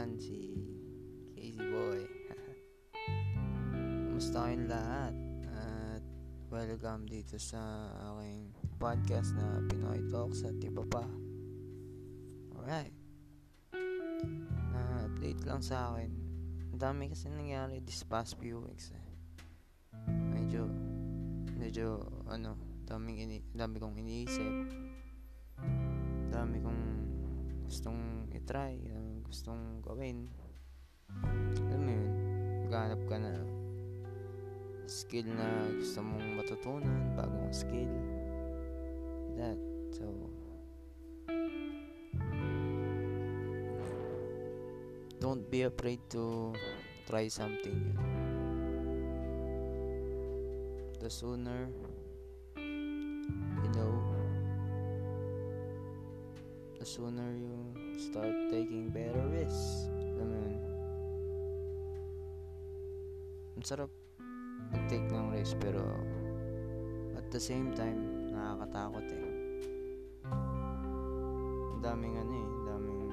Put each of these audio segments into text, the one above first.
naman si Casey Boy. Kumusta kayong lahat? At welcome dito sa aking podcast na Pinoy Talks at iba pa. Alright. Uh, update lang sa akin. Ang dami kasi nangyari this past few weeks eh. Medyo, medyo, ano, daming ini, dami kong iniisip. Dami kong gustong itry, gustong gawin. Alam mo yun, maghanap ka na skill na gusto mong matutunan, bagong skill. That, so, don't be afraid to try something. The sooner the sooner you start taking better risks. Alam mo yun? Ang sarap mag-take ng risk pero at the same time, nakakatakot eh. Ang daming ano eh, daming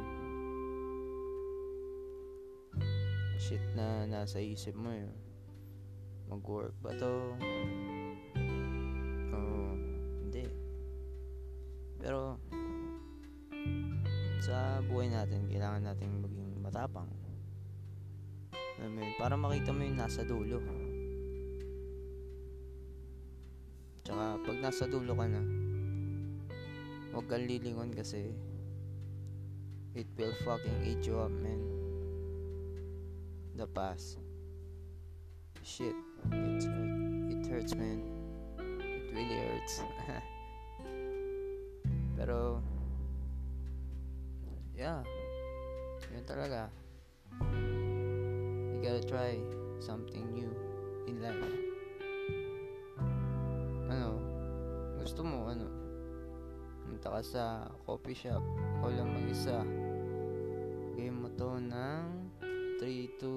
shit na nasa isip mo eh. Mag-work ba to? Oo, hindi. Pero, sa buhay natin, kailangan natin maging matapang. Para makita mo yung nasa dulo. Tsaka, pag nasa dulo ka na, huwag kang lilingon kasi it will fucking eat you up, man. The past. Shit. It, hurt. it hurts, man. It really hurts. Pero, yeah. Yun talaga. You gotta try something new in life. Ano? Gusto mo ano? Punta ka sa coffee shop. O lang mag-isa. Game mo to ng 3 to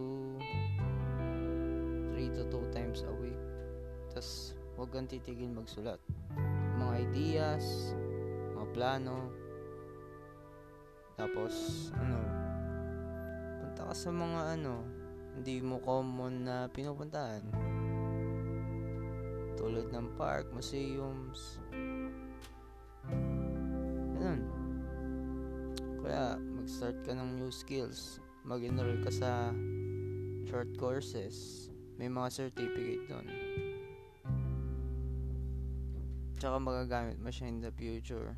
3 to 2 times a week. Tas huwag kang titigil magsulat. Mga ideas mga plano tapos, ano, punta ka sa mga ano, hindi mo common na pinupuntahan. Tulad ng park, museums. Ganun. Kaya, mag-start ka ng new skills. Mag-enroll ka sa short courses. May mga certificate doon. Tsaka magagamit mo siya in the future.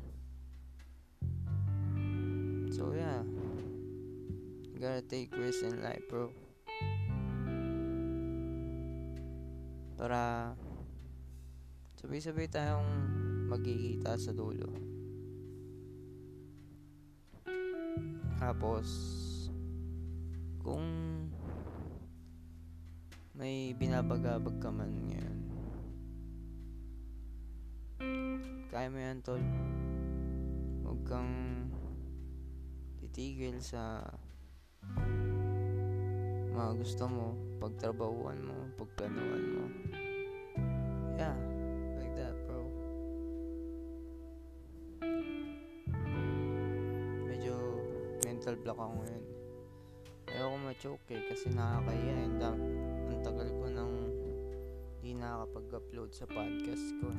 So yeah, you gotta take risks in life, bro. Para sabay-sabay tayong magkikita sa dulo. Tapos, kung may binabagabag ka man ngayon, kaya mo yan, tol. Huwag kang titigil sa mga gusto mo, pagtrabahuan mo, pagplanuhan mo. Yeah, like that, bro. Medyo mental block ako ngayon. Ayoko ma-choke eh, kasi nakakaya eh. Ang, ang tagal ko nang hindi nakakapag-upload sa podcast ko.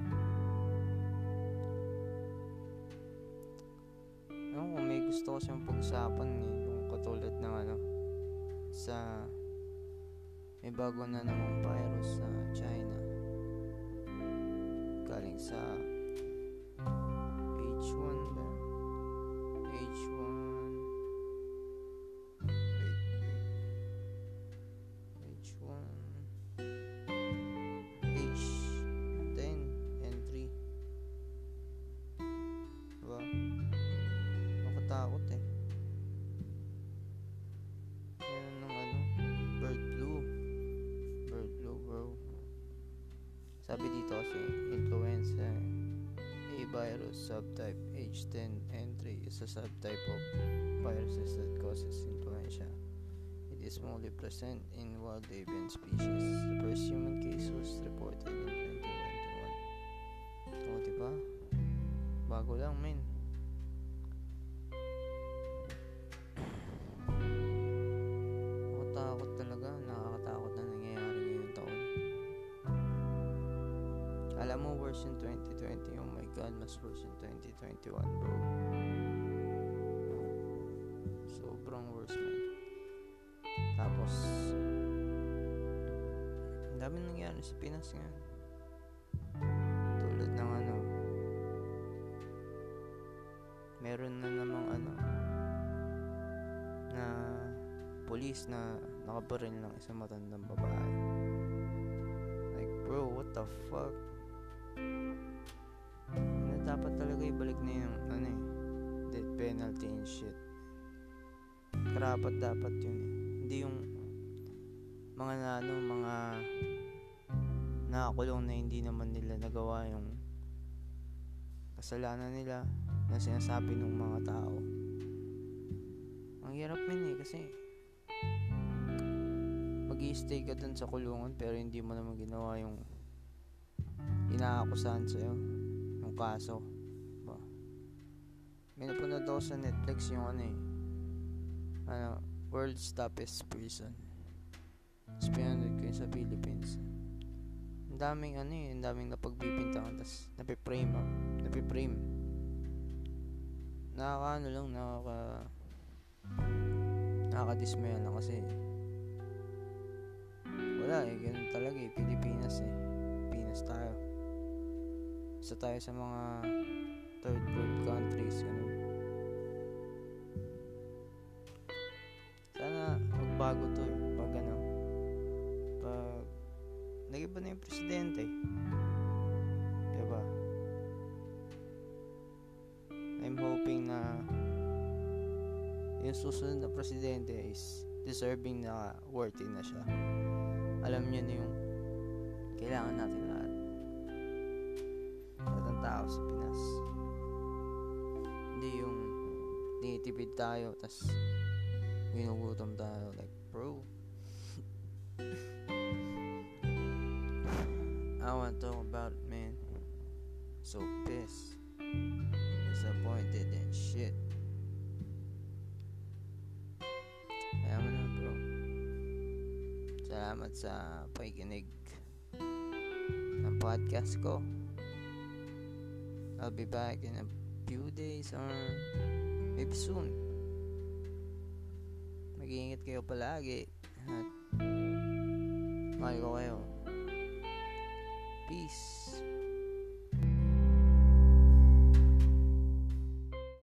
Gusto ko siyang pag-usapan eh. Yung katulad ng ano, sa may bago na namang virus sa China. Galing sa Sabi influenza A virus subtype H10N3 is a subtype of viruses that causes influenza. It is mostly present in wild avian species. The first human case was reported in Alam mo, worse in 2020. Oh my God, mas worse in 2021, bro. Sobrang worse, man. Tapos, ang dami nangyari sa Pinas ngayon. Tulad ng ano, meron na namang ano, na police na nakabaril ng isang matandang babae. Like, bro, what the fuck? Na dapat talaga ibalik na yung, ano eh, death penalty and shit. Karapat dapat yun eh. Hindi yung mga na, ano, mga nakakulong na hindi naman nila nagawa yung kasalanan nila na sinasabi ng mga tao. Ang hirap min eh kasi mag stay ka dun sa kulungan pero hindi mo naman ginawa yung inaakusahan sa'yo yung kaso ba may napanood ako sa Netflix yung ano eh. Ano World's Toughest Prison. Tapos pinanood ko yun sa Philippines. Ang daming ano eh ang daming napagbibintangan tapos napiprame ah napiprame nakaka ano lang nakaka nakakadismaya lang kasi wala eh ganun talaga eh Pilipinas eh. Pilipinas tayo isa tayo sa mga third world countries ganun. Sana magbago to eh. Pag ano pag nagiba na yung presidente. Diba? I'm hoping na yung susunod na presidente is deserving na worthy na siya. Alam niyo na yung kailangan natin tao sa Pinas. Hindi yung tinitipid tayo tas ginugutom tayo like bro. I want to talk about it man. So pissed. Disappointed and shit. Kaya mo na bro. Salamat sa pakikinig ng podcast ko I'll be back in a few days or maybe soon. Mag-iingat kayo palagi at mahal ko kayo. Peace